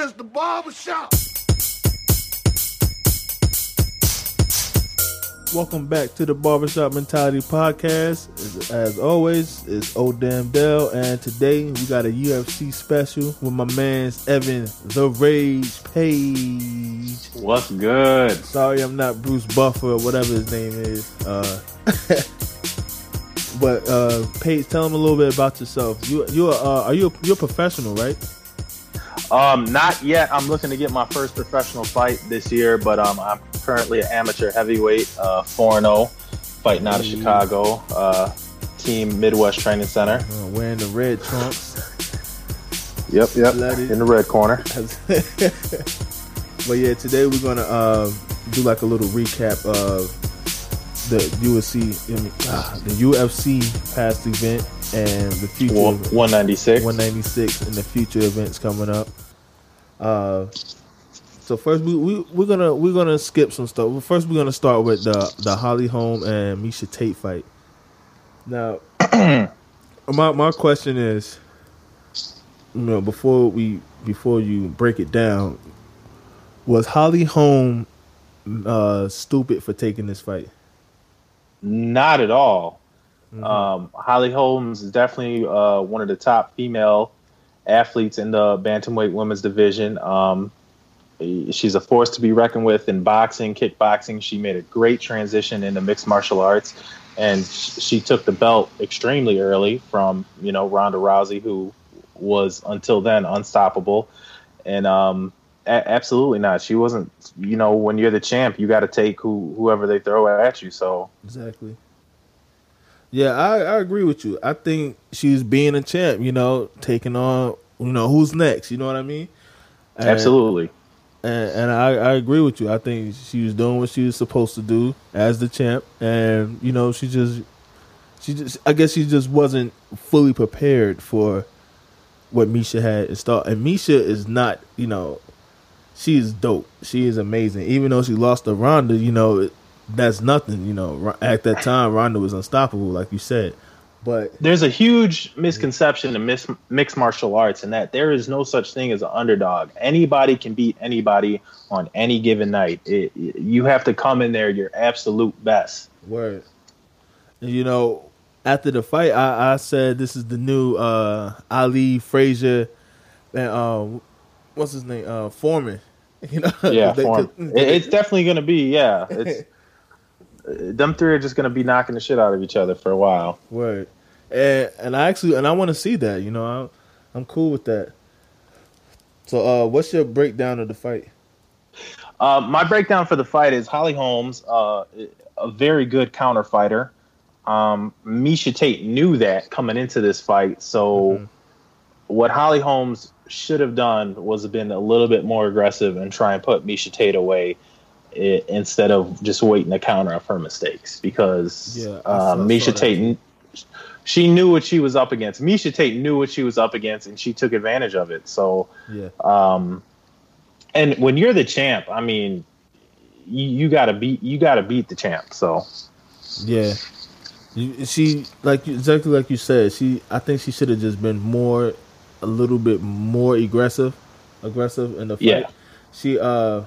is the barbershop. Welcome back to the Barbershop Mentality Podcast. As, as always, it's Old Odam Dell, and today we got a UFC special with my man's Evan the Rage Page. What's good? Sorry, I'm not Bruce Buffer or whatever his name is. Uh, but uh, Paige, tell him a little bit about yourself. You you uh, are you a, you're a professional, right? Um, not yet. I'm looking to get my first professional fight this year, but um, I'm currently an amateur heavyweight, uh, 4-0, fighting out of Ooh. Chicago. Uh, team Midwest Training Center. Uh, wearing the red trunks. Yep, yep. Bloody. In the red corner. but yeah, today we're gonna uh, do like a little recap of the UFC, I mean, ah, the UFC past event and the future 196. 196 and the future events coming up. Uh, so first we, we we're gonna we're gonna skip some stuff. First we're gonna start with the the Holly Holm and Miesha Tate fight. Now, my my question is, you know, before we before you break it down, was Holly Holm uh, stupid for taking this fight? Not at all. Um, Holly Holmes is definitely uh, one of the top female athletes in the bantamweight women's division. Um, she's a force to be reckoned with in boxing, kickboxing. She made a great transition into mixed martial arts, and sh- she took the belt extremely early from you know Ronda Rousey, who was until then unstoppable. And um, a- absolutely not. She wasn't. You know, when you're the champ, you got to take who whoever they throw at you. So Exactly. Yeah, I, I agree with you. I think she's being a champ, you know, taking on, you know, who's next, you know what I mean? And- absolutely. And, and I, I agree with you. I think she was doing what she was supposed to do as the champ. And, you know, she just, she just, I guess she just wasn't fully prepared for what Miesha had in start. And Miesha is not, you know, she is dope. She is amazing. Even though she lost to Ronda, you know, it- that's nothing. You know, at that time, Ronda was unstoppable, like you said. But There's a huge misconception in mis- mixed martial arts in that there is no such thing as an underdog. Anybody can beat anybody on any given night. It, you have to come in there your absolute best. word, And, you know, after the fight, I, I said this is the new uh, Ali Frazier and um, what's his name, uh, Foreman. You know, Yeah, They- form. they- It- it's definitely going to be. Yeah, it's them three are just going to be knocking the shit out of each other for a while. Word. And and I actually and I want to see that. You know, I'm I'm cool with that. So, uh, what's your breakdown of the fight? Uh, my breakdown for the fight is Holly Holmes, uh, a very good counter fighter. Um, Miesha Tate knew that coming into this fight. So, what Holly Holmes should have done was have been a little bit more aggressive and try and put Miesha Tate away i- instead of just waiting to counter off her mistakes. Because Yeah, uh, Miesha Tate, she knew what she was up against. Miesha Tate knew what she was up against, and she took advantage of it. So. Yeah, Um, and when you're the champ, I mean, you, you gotta beat you gotta beat the champ. So yeah. You, she like exactly like you said. She, I think she should have just been more, a little bit more aggressive, aggressive in the fight. Yeah. She, uh,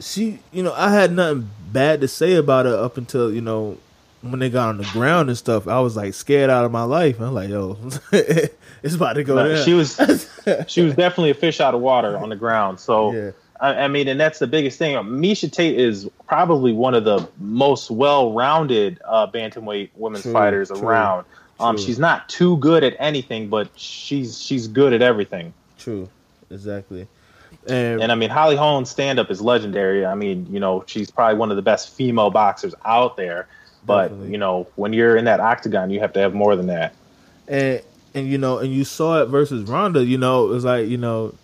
she, you know, I had nothing bad to say about her up until you know when they got on the ground and stuff. I was like scared out of my life. I'm like, yo, it's about to go no, down. she was she was definitely a fish out of water on the ground. So Yeah. I, I mean, and that's the biggest thing. Miesha Tate is probably one of the most well-rounded uh, bantamweight women's True, fighters true, around. Um, true. she's not too good at anything, but she's she's good at everything. True, exactly. And, And I mean, Holly Holmes' stand up is legendary. I mean, you know, she's probably one of the best female boxers out there. But, Definitely. you know, when you're in that octagon, you have to have more than that. and and you know, and you saw it versus Ronda. You know, it was like you know,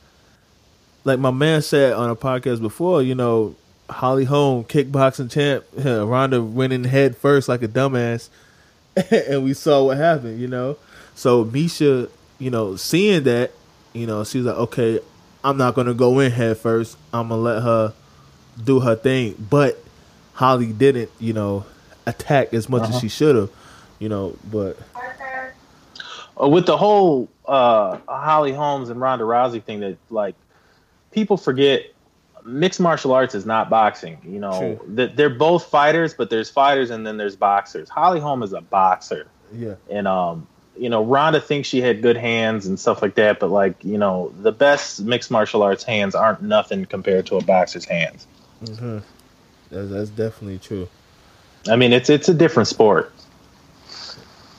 like my man said on a podcast before. You know, Holly Holm, kickboxing champ, Ronda winning head first like a dumbass, and we saw what happened. You know, so Miesha, you know, seeing that, you know, she's like, okay, I'm not gonna go in head first. I'm gonna let her do her thing, but Holly didn't, you know, attack as much as she should have. You know, but Uh, with the whole uh, Holly Holmes and Ronda Rousey thing, that like people forget mixed martial arts is not boxing. You know, that they're both fighters, but there's fighters and then there's boxers. Holly Holm is a boxer. Yeah. And um, you know, Ronda thinks she had good hands and stuff like that, but like, you know, the best mixed martial arts hands aren't nothing compared to a boxer's hands. Mm-hmm. That's, that's definitely true. I mean, it's it's a different sport.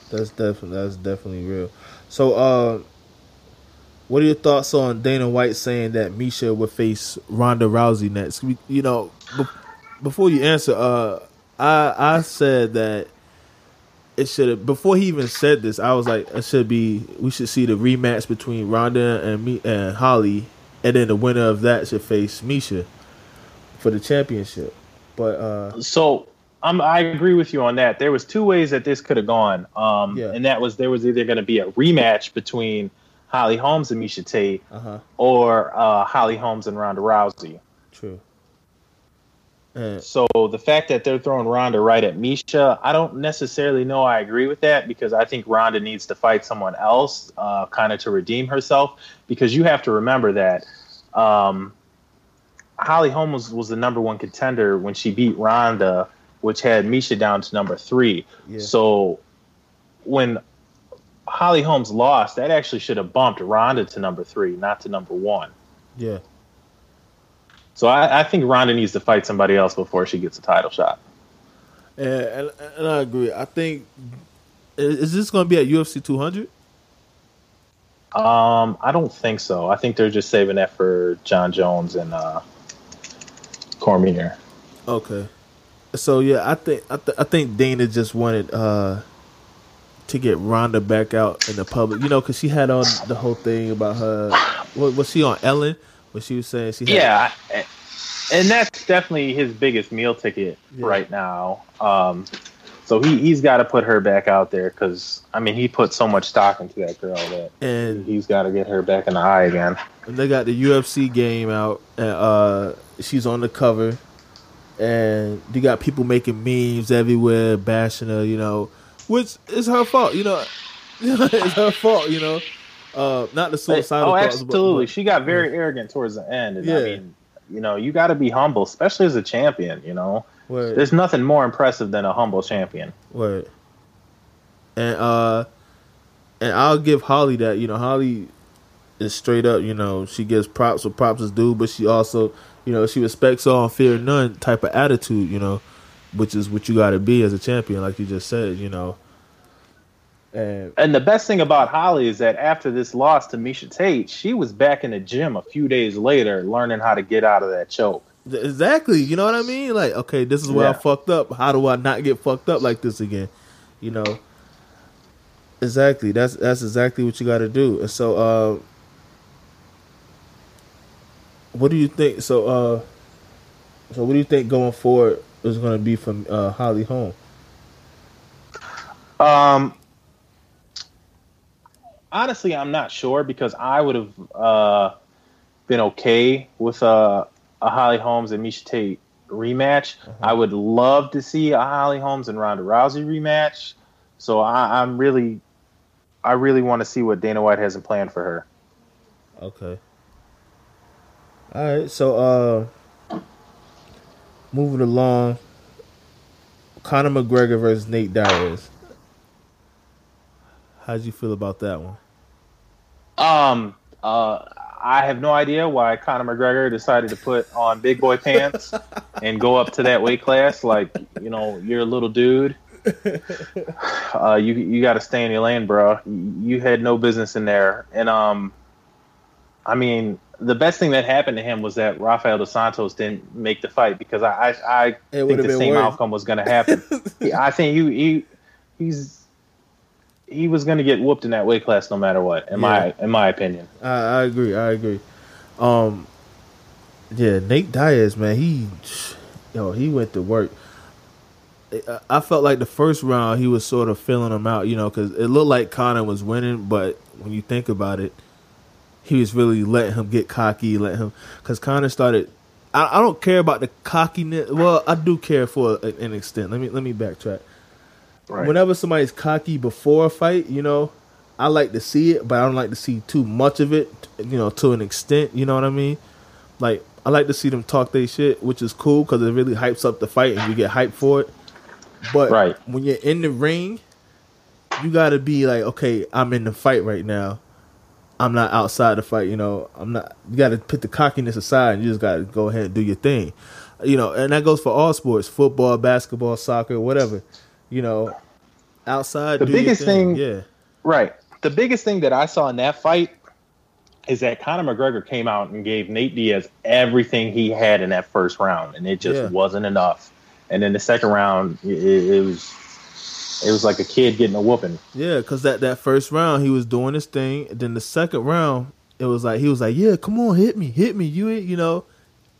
That's definitely that's definitely real. So, uh, what are your thoughts on Dana White saying that Miesha would face Ronda Rousey next? You know, be- before you answer, uh, I I said that it should have before he even said this. I was like, it should be we should see the rematch between Ronda and me and Holly, and then the winner of that should face Miesha for the championship. But uh, so um, I agree with you on that. There was two ways that this could have gone, um, Yeah. and that was there was either going to be a rematch between Holly Holmes and Miesha Tate, uh huh, or uh, Holly Holmes and Ronda Rousey. true. So the fact that they're throwing Ronda right at Miesha, I don't necessarily know I agree with that because I think Ronda needs to fight someone else, uh, kind of to redeem herself. Because you have to remember that um, Holly Holm was, was the number one contender when she beat Ronda, which had Miesha down to number three. yeah, So when Holly Holmes lost, that actually should have bumped Ronda to number three, not to number one. yeah. So I, I think Ronda needs to fight somebody else before she gets a title shot. And, and, and I agree. I think is is this going to be at UFC 200? Um, I don't think so. I think they're just saving that for Jon Jones and uh, Cormier. Okay. So yeah, I think I, th- I think Dana just wanted uh to get Ronda back out in the public, you know, because she had on the whole thing about her. What was she on Ellen? When she was saying she had, Yeah, and that's definitely his biggest meal ticket Yeah. right now. Um, so he he's got to put her back out there because I mean he put so much stock into that girl that and he's got to get her back in the eye again. And they got the UFC game out, and uh, she's on the cover, and you got people making memes everywhere, bashing her, you know, which is her fault, you know, it's her fault, you know. Uh, not the suicidal oh, thoughts, absolutely. but- she got very arrogant towards the end, and Yeah. I mean, you know, you got to be humble, especially as a champion. You know, Word, there's nothing more impressive than a humble champion. word. And uh, and I'll give Holly that, you know, Holly is straight up, you know, she gives props where props is due, but she also, you know, she respects all and fear none type of attitude, you know, which is what you got to be as a champion, like you just said, you know. And And the best thing about Holly is that after this loss to Miesha Tate, she was back in the gym a few days later, learning how to get out of that choke. exactly, you know what I mean? Like, okay, this is where I fucked up. How do I not get fucked up like this again? You know. Exactly. That's that's exactly what you got to do. And so, uh, what do you think? So, uh, so what do you think going forward is going to be from uh, Holly Holm? Um, honestly, I'm not sure because I would have uh, been okay with a, a Holly Holmes and Miesha Tate rematch. I would love to see a Holly Holmes and Ronda Rousey rematch. So I, I'm really, I really want to see what Dana White has in plan for her. Okay. All right. So, uh, moving along, Conor McGregor versus Nate Diaz. How'd you feel about that one? Um, uh, I have no idea why Conor McGregor decided to put on big boy pants and go up to that weight class. Like, you know, you're a little dude. Uh, you you got to stay in your lane, bro. You had no business in there. And um, I mean, the best thing that happened to him was that Rafael dos Santos didn't make the fight because I I, I think the same worse. outcome was going to happen. I think he he he's he was going to get whooped in that weight class no matter what. In my in my opinion. I, I agree. I agree. Um, yeah, Nate Diaz, man, he, yo, he went to work. I- I felt like the first round he was sort of filling him out, you know, because it looked like Conor was winning, but when you think about it, he was really letting him get cocky, let him, because Conor started. I, I don't care about the cockiness. Well, I do care for an, extent. Let me let me backtrack. Right. Whenever somebody's cocky before a fight, you know, I like to see it, but I don't like to see too much of it, you know, to an extent. You know what I mean? like I like to see them talk their shit, which is cool because it really hypes up the fight and you get hyped for it. But Right. when you're in the ring, you got to be like, okay, I'm in the fight right now. I'm not outside the fight. You know, I'm not. You got to put the cockiness aside and you just got to go ahead and do your thing. You know, and that goes for all sports: football, basketball, soccer, whatever. You know, outside. The biggest thing- yeah, Right. The biggest thing that I saw in that fight is that Conor McGregor came out and gave Nate Diaz everything he had in that first round, and it just Yeah. wasn't enough. And then the second round, it, it was it was like a kid getting a whooping. yeah. Because that that first round he was doing his thing. Then the second round, it was like he was like, "Yeah, come on, hit me, hit me, you you know."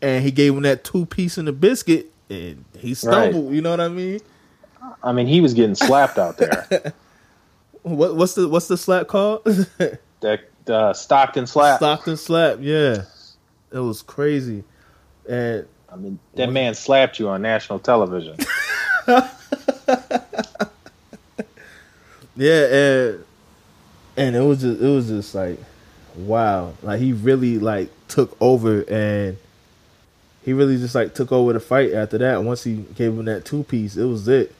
And he gave him that two piece in the biscuit, and he stumbled. You know what I mean? I mean, he was getting slapped out there. What what's the what's the slap called? that uh, Stockton slap. Stockton slap. Yeah, it was crazy, and I mean, that man slapped you on national television. yeah, and and it was just it was just like wow, like he really like took over and. He really just like took over the fight after that. Once he gave him that two piece, it was it.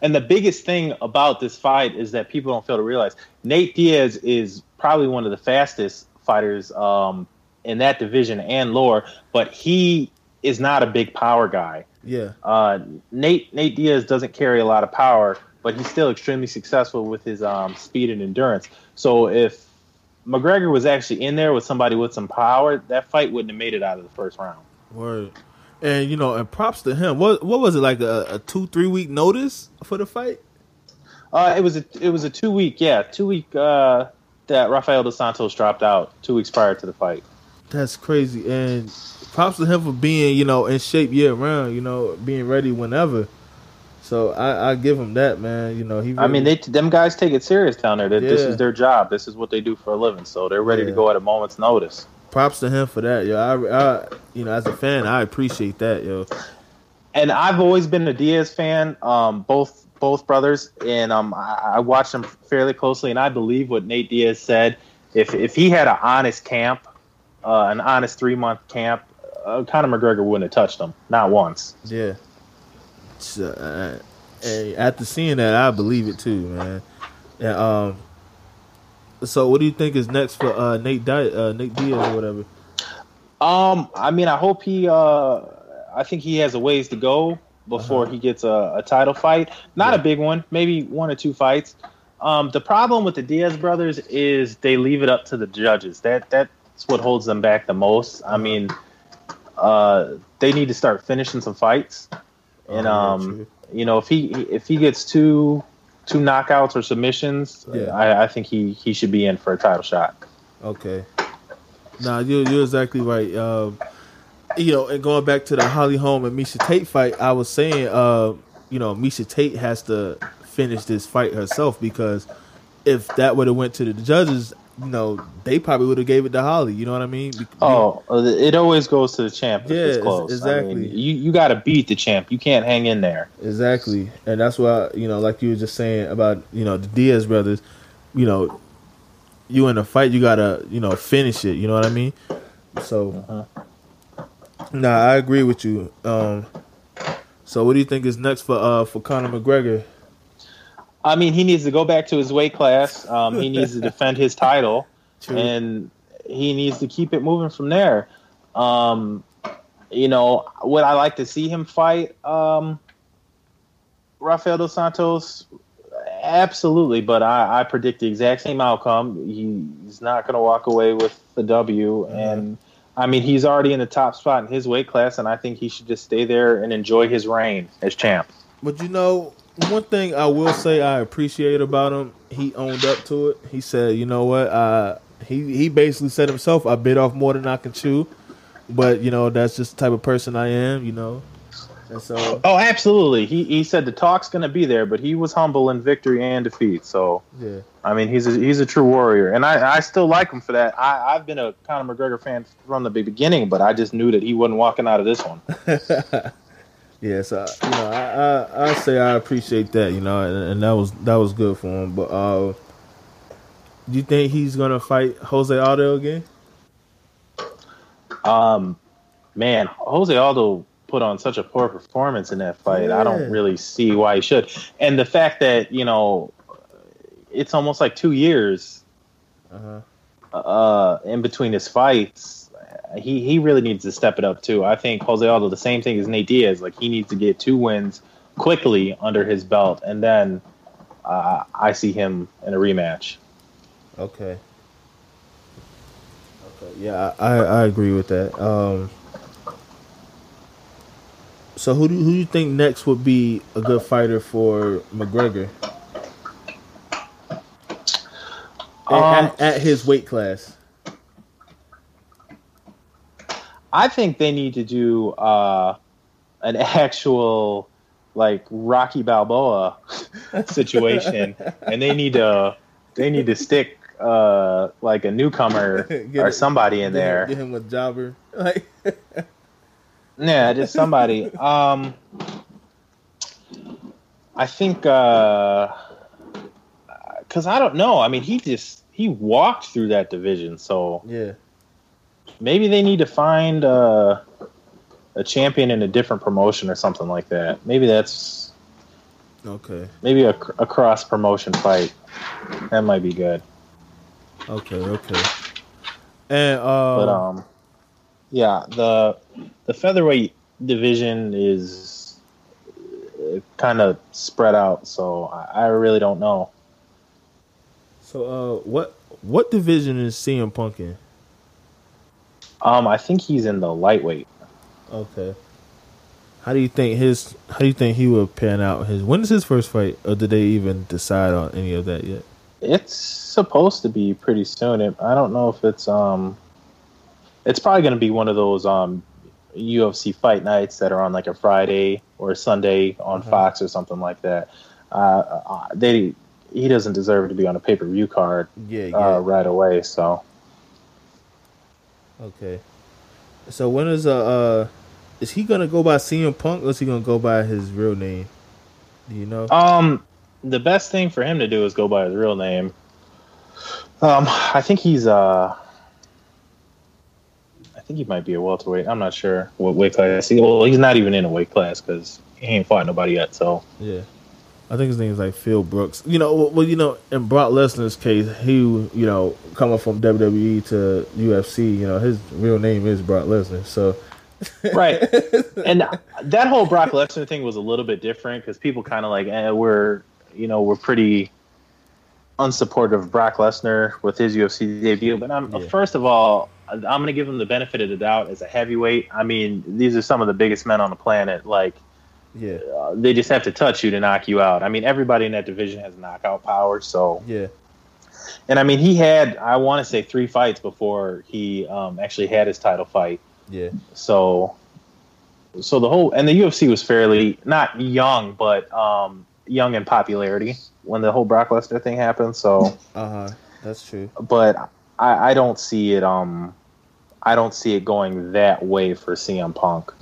And the biggest thing about this fight is that people don't fail to realize Nate Diaz is probably one of the fastest fighters um, in that division and lower, but he is not a big power guy. Yeah, Uh, Nate Nate Diaz doesn't carry a lot of power, but he's still extremely successful with his um, speed and endurance. So if McGregor was actually in there with somebody with some power, that fight wouldn't have made it out of the first round. word. And you know, and props to him. What what was it like a, a two three week notice for the fight? Uh, it was a it was a two week yeah two week uh, that Rafael dos Santos dropped out two weeks prior to the fight. That's crazy. And props to him for being, you know, in shape year round, you know, being ready whenever. So I, I give him that, man. You know, he. I mean, they them guys take it serious down there. That This is their job. This is what they do for a living. So they're ready to go at a moment's notice. props to him for that, yo. I, I, you know, as a fan, I appreciate that, yo. And I've always been a Diaz fan, um, both both brothers, and um, I, I watched them fairly closely. And I believe what Nate Diaz said. If if he had an honest camp, uh, an honest three month camp, uh, Conor McGregor wouldn't have touched him, not once. Yeah. So, uh, and after seeing that, I believe it too, man. And um, so what do you think is next for uh Nate Di- uh Nate Diaz or whatever? Um, I mean, I hope he. Uh, I think he has a ways to go before he gets a, a title fight. Not a big one, maybe one or two fights. Um, the problem with the Diaz brothers is they leave it up to the judges. That that's what holds them back the most. I mean, uh, they need to start finishing some fights, and Oh, um, you know, if he if he gets two two knockouts or submissions, Yeah. I, I think he he should be in for a title shot. Okay. Nah, you're you're exactly right. Um, you know, and going back to the Holly Holm and Miesha Tate fight, I was saying, uh, you know, Miesha Tate has to finish this fight herself because if that would have went to the judges, you know, they probably would have gave it to Holly. You know what I mean? Oh, it always goes to the champ if Yeah, it's ex- close. I exactly. mean, you you got to beat the champ. You can't hang in there. Exactly, and that's why you know, like you were just saying about you know the Diaz brothers, you know, you in a fight, you gotta you know finish it. You know what I mean? So, nah, I agree with you. Um, so what do you think is next for uh for Conor McGregor? I mean, he needs to go back to his weight class. Um, he needs to defend his title, True. and he needs to keep it moving from there. Um, you know, would I like to see him fight um, Rafael dos Santos? Absolutely, but I, I predict the exact same outcome. He's not going to walk away with the W, and I mean, he's already in the top spot in his weight class, and I think he should just stay there and enjoy his reign as champ. But you know, one thing I will say I appreciate about him, he owned up to it. He said, "You know what? Uh, he he basically said himself, I bit off more than I can chew." But you know, that's just the type of person I am. You know, and so Oh, absolutely. He he said the talk's going to be there, but he was humble in victory and defeat. So yeah, I mean, he's a, he's a true warrior, and I, I still like him for that. I, I've been a Conor McGregor fan from the beginning, but I just knew that he wasn't walking out of this one. yeah. So you know, I, I I say I appreciate that. You know, and, and that was that was good for him. But uh, do you think he's gonna fight Jose Aldo again? Um, man, Jose Aldo put on such a poor performance in that fight. I don't really see why he should. And the fact that you know, it's almost like two years Uh-huh. uh, in between his fights. He he really needs to step it up too. I think Jose Aldo the same thing as Nate Diaz. Like he needs to get two wins quickly under his belt, and then uh, I see him in a rematch. Okay. Okay. Yeah, I, I agree with that. Um. So who do who do you think next would be a good fighter for McGregor Um, at, at his weight class? I think they need to do uh, an actual like Rocky Balboa situation, and they need to they need to stick uh, like a newcomer or it- somebody in Get him- there. Get him a jobber. Like Yeah, just somebody. um, I think because I don't know. I mean, he just he walked through that division, so yeah. Maybe they need to find uh, a champion in a different promotion or something like that. Maybe that's Okay. maybe a, a cross promotion fight. That might be good. Okay. Okay. And uh, But um, yeah, the the featherweight division is kind of spread out, so I, I really don't know. so uh, what what division is CM Punk in? Um, I think he's in the lightweight. Okay. How do you think his? How do you think he will pan out? His when is his first fight, or did they even decide on any of that yet? It's supposed to be pretty soon. I don't know if it's um, it's probably going to be one of those um, UFC fight nights that are on like a Friday or a Sunday on Uh-huh. Fox or something like that. Uh, uh, they he doesn't deserve to be on a pay per view card Yeah, uh, right away. So Okay. So when is uh, uh is he gonna go by CM Punk or is he gonna go by his real name? Do you know? Um, the best thing for him to do is go by his real name. Um, I think he's uh, I think he might be a welterweight. I'm not sure what weight class. He, well, he's not even in a weight class because he ain't fought nobody yet. So Yeah. I think his name is like Phil Brooks. You know, well, you know, in Brock Lesnar's case, he, you know, coming from WWE to UFC, you know, his real name is Brock Lesnar. So, right, and that whole Brock Lesnar thing was a little bit different because people kind of like eh, we're you know we're pretty unsupportive of Brock Lesnar with his UFC debut. But I'm Yeah. first of all, I'm going to give him the benefit of the doubt as a heavyweight. I mean, these are some of the biggest men on the planet. Like yeah, uh, they just have to touch you to knock you out. I mean, everybody in that division has knockout power. So, yeah, and I mean, he had I want to say three fights before he um, actually had his title fight. yeah, So, so the whole and the UFC was fairly not young, but um, young in popularity when the whole Brock Lesnar thing happened. So, uh huh. That's true. but I, I don't see it. Um, I don't see it going that way for CM Punk.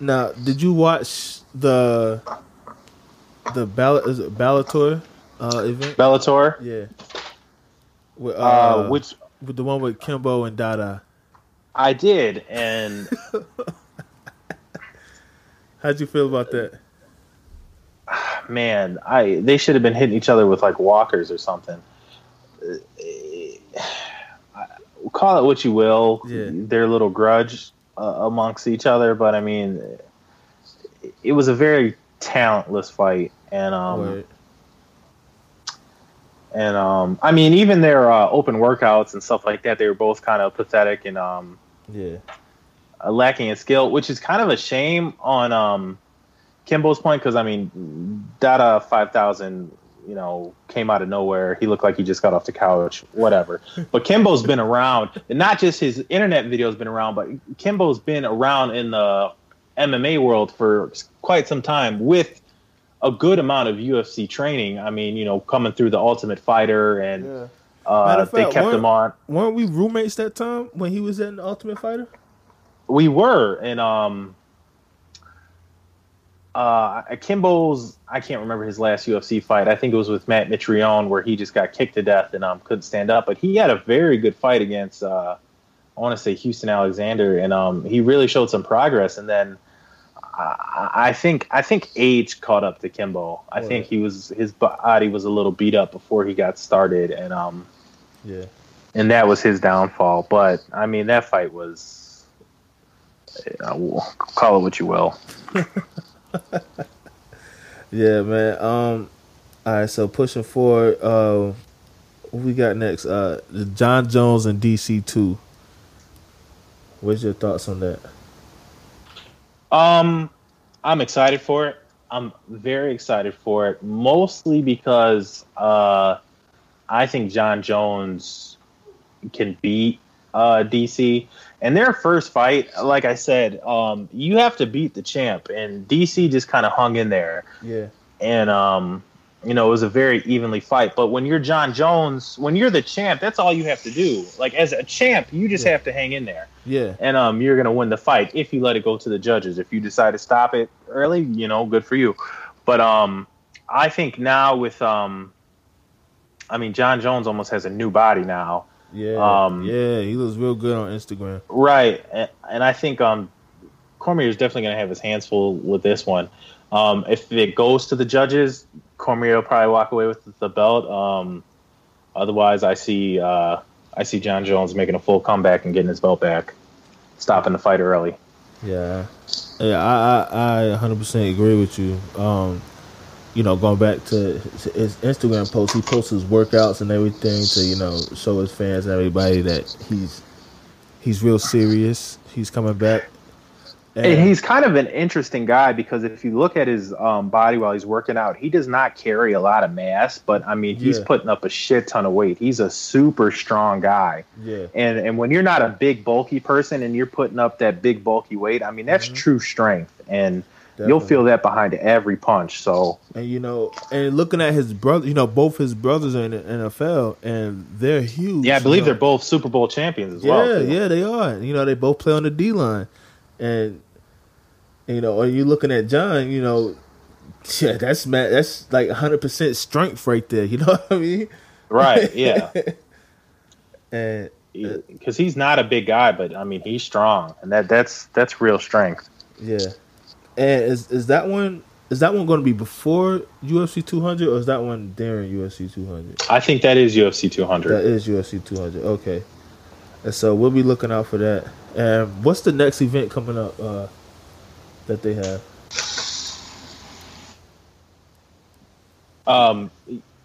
Now, did you watch the the Ball is it Bellator uh, event? Bellator, Yeah. With, uh, which with the one with Kimbo and Dada. I did, and How'd you feel about that? man, I they should have been hitting each other with like walkers or something. Uh, Call it what you will, Yeah. their little grudge uh, amongst each other, but I mean, it was a very talentless fight, and um, Word. and um, I mean, even their uh, open workouts and stuff like that, they were both kind of pathetic and um, Yeah. uh, lacking in skill, which is kind of a shame on um, Kimbo's point because I mean, Dada five thousand, you know, came out of nowhere. He looked like he just got off the couch, whatever. but Kimbo's been around, and not just his internet videos been around, but Kimbo's been around in the MMA world for quite some time with a good amount of UFC training. I mean, you know, coming through the Ultimate Fighter and. Yeah. Uh, of they kept him on. Weren't we roommates that time when he was in the Ultimate Fighter? We were, and um, uh, Kimbo's. I can't remember his last UFC fight. I think it was with Matt Mitrione, where he just got kicked to death and um couldn't stand up. But he had a very good fight against uh, I want to say Houston Alexander, and um, he really showed some progress. And then I, I think I think age caught up to Kimbo. I think he was his body was a little beat up before he got started, and um, Yeah. and that was his downfall. But I mean, that fight was, uh, call it what you will. Yeah, man. Um, all right. So pushing forward, uh, what we got next? Uh, the Jon Jones and DC two. What's your thoughts on that? Um, I'm excited for it. I'm very excited for it, mostly because uh, I think Jon Jones can beat uh, DC. And their first fight, like I said, um, you have to beat the champ, and DC just kind of hung in there. Yeah. and um, you know, it was a very evenly fight. But when you're Jon Jones, when you're the champ, that's all you have to do. Like as a champ, you just Yeah. have to hang in there, Yeah. and um, you're gonna win the fight if you let it go to the judges. If you decide to stop it early, you know, good for you. But um, I think now with um, I mean, Jon Jones almost has a new body now. Yeah. Um, yeah. He looks real good on Instagram. Right, and, and I think um, Cormier is definitely going to have his hands full with this one. Um, if it goes to the judges, Cormier will probably walk away with the belt. Um, otherwise, I see uh, I see Jon Jones making a full comeback and getting his belt back, stopping the fight early. Yeah. Yeah. I I I 100% agree with you. Um, you know, going back to his Instagram post, he posts his workouts and everything to you know show his fans and everybody that he's he's real serious. He's coming back. And he's kind of an interesting guy because if you look at his um, body while he's working out, he does not carry a lot of mass, but I mean, he's Yeah. putting up a shit ton of weight. He's a super strong guy. yeah. And and when you're not a big bulky person and you're putting up that big bulky weight, I mean that's Mhm. true strength, and you'll feel that behind every punch. So And you know, and looking at his brother, you know, both his brothers are in the NFL, and they're huge. yeah, I you believe know. they're both Super Bowl champions as Yeah, well. too. yeah, they are. You know, they both play on the D line, and you know, are you looking at Jon? You know, yeah, that's ma- that's like hundred percent strength right there. You know what I mean? right. Yeah, And because uh, he's not a big guy, but I mean he's strong, and that that's that's real strength. yeah, and is is that one? Is that one going to be before UFC 200 or is that one during UFC 200? I think that is UFC 200. That is UFC 200. Okay. And so we'll be looking out for that. And what's the next event coming up uh, that they have? Um,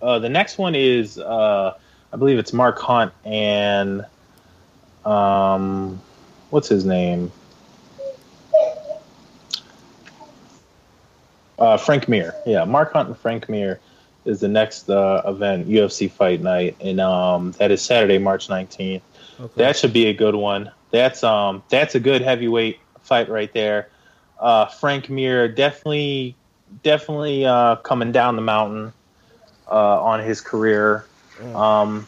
uh, the next one is, uh, I believe it's Mark Hunt and, um, what's his name? Uh, Frank Mir. Yeah, Mark Hunt and Frank Mir is the next uh, event, UFC Fight Night, and um, that is Saturday, March nineteenth. Okay. That should be a good one. That's um, that's a good heavyweight fight right there. Uh, Frank Mir definitely, definitely uh, coming down the mountain uh, on his career, Mm. um,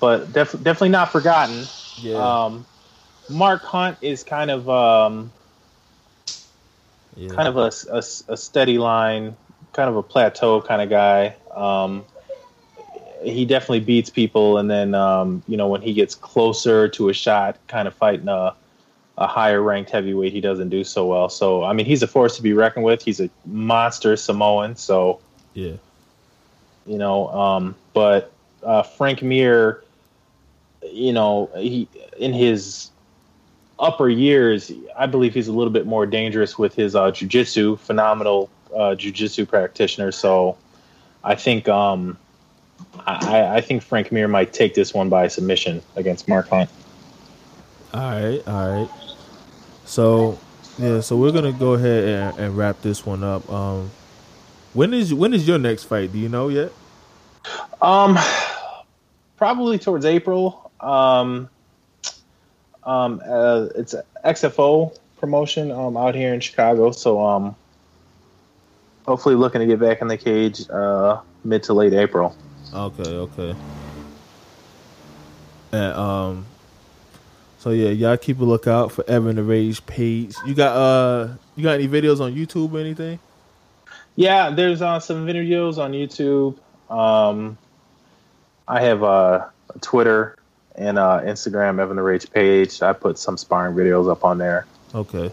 but def- definitely not forgotten. yeah. Um, Mark Hunt is kind of um, yeah. kind of a, a, a steady line, kind of a plateau kind of guy. Um, he definitely beats people, and then um, you know when he gets closer to a shot, kind of fighting a, a higher ranked heavyweight, he doesn't do so well. So I mean, he's a force to be reckoned with. He's a monster Samoan, so yeah. you know. Um, but uh, Frank Mir, you know, he in his upper years, I believe he's a little bit more dangerous with his uh, jujitsu. Phenomenal uh, jujitsu practitioner. So I think um, I, I think Frank Mir might take this one by submission against Mark Hunt. All right. All right. So yeah. So we're gonna go ahead and, and wrap this one up. Um, when is when is your next fight? Do you know yet? Um, probably towards April. Um, um, uh, it's XFO promotion um, out here in Chicago, so um, hopefully looking to get back in the cage uh, mid to late April. Okay. Okay. And um, so yeah, y'all keep a lookout for Evan the Rage page. You got uh, you got any videos on YouTube or anything? Yeah, there's uh, some videos on YouTube. Um, I have uh, a Twitter and uh, Instagram Evan the Rage page. I put some sparring videos up on there. Okay.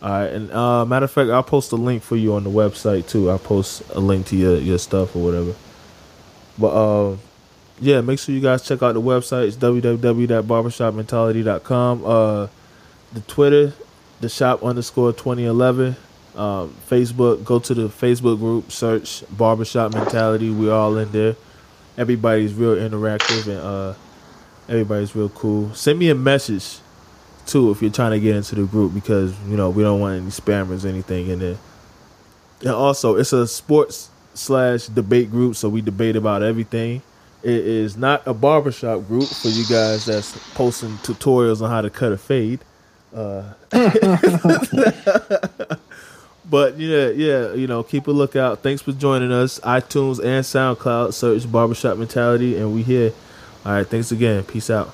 All right, and uh, matter of fact, I'll post a link for you on the website too. I'll post a link to your, your stuff or whatever. But uh, yeah, make sure you guys check out the website. It's www.barbershopmentality.com. Uh, the Twitter, the shop underscore 2011. Um, Facebook, go to the Facebook group, search Barbershop Mentality. We're all in there. Everybody's real interactive and uh, everybody's real cool. Send me a message too if you're trying to get into the group because you know we don't want any spammers or anything in there. And also, it's a sports slash debate group, so we debate about everything. It is not a barbershop group for you guys that's posting tutorials on how to cut a fade. Uh, but yeah, yeah, you know, keep a lookout. Thanks for joining us. iTunes and SoundCloud, search Barbershop Mentality, and we here. All right, thanks again. Peace out.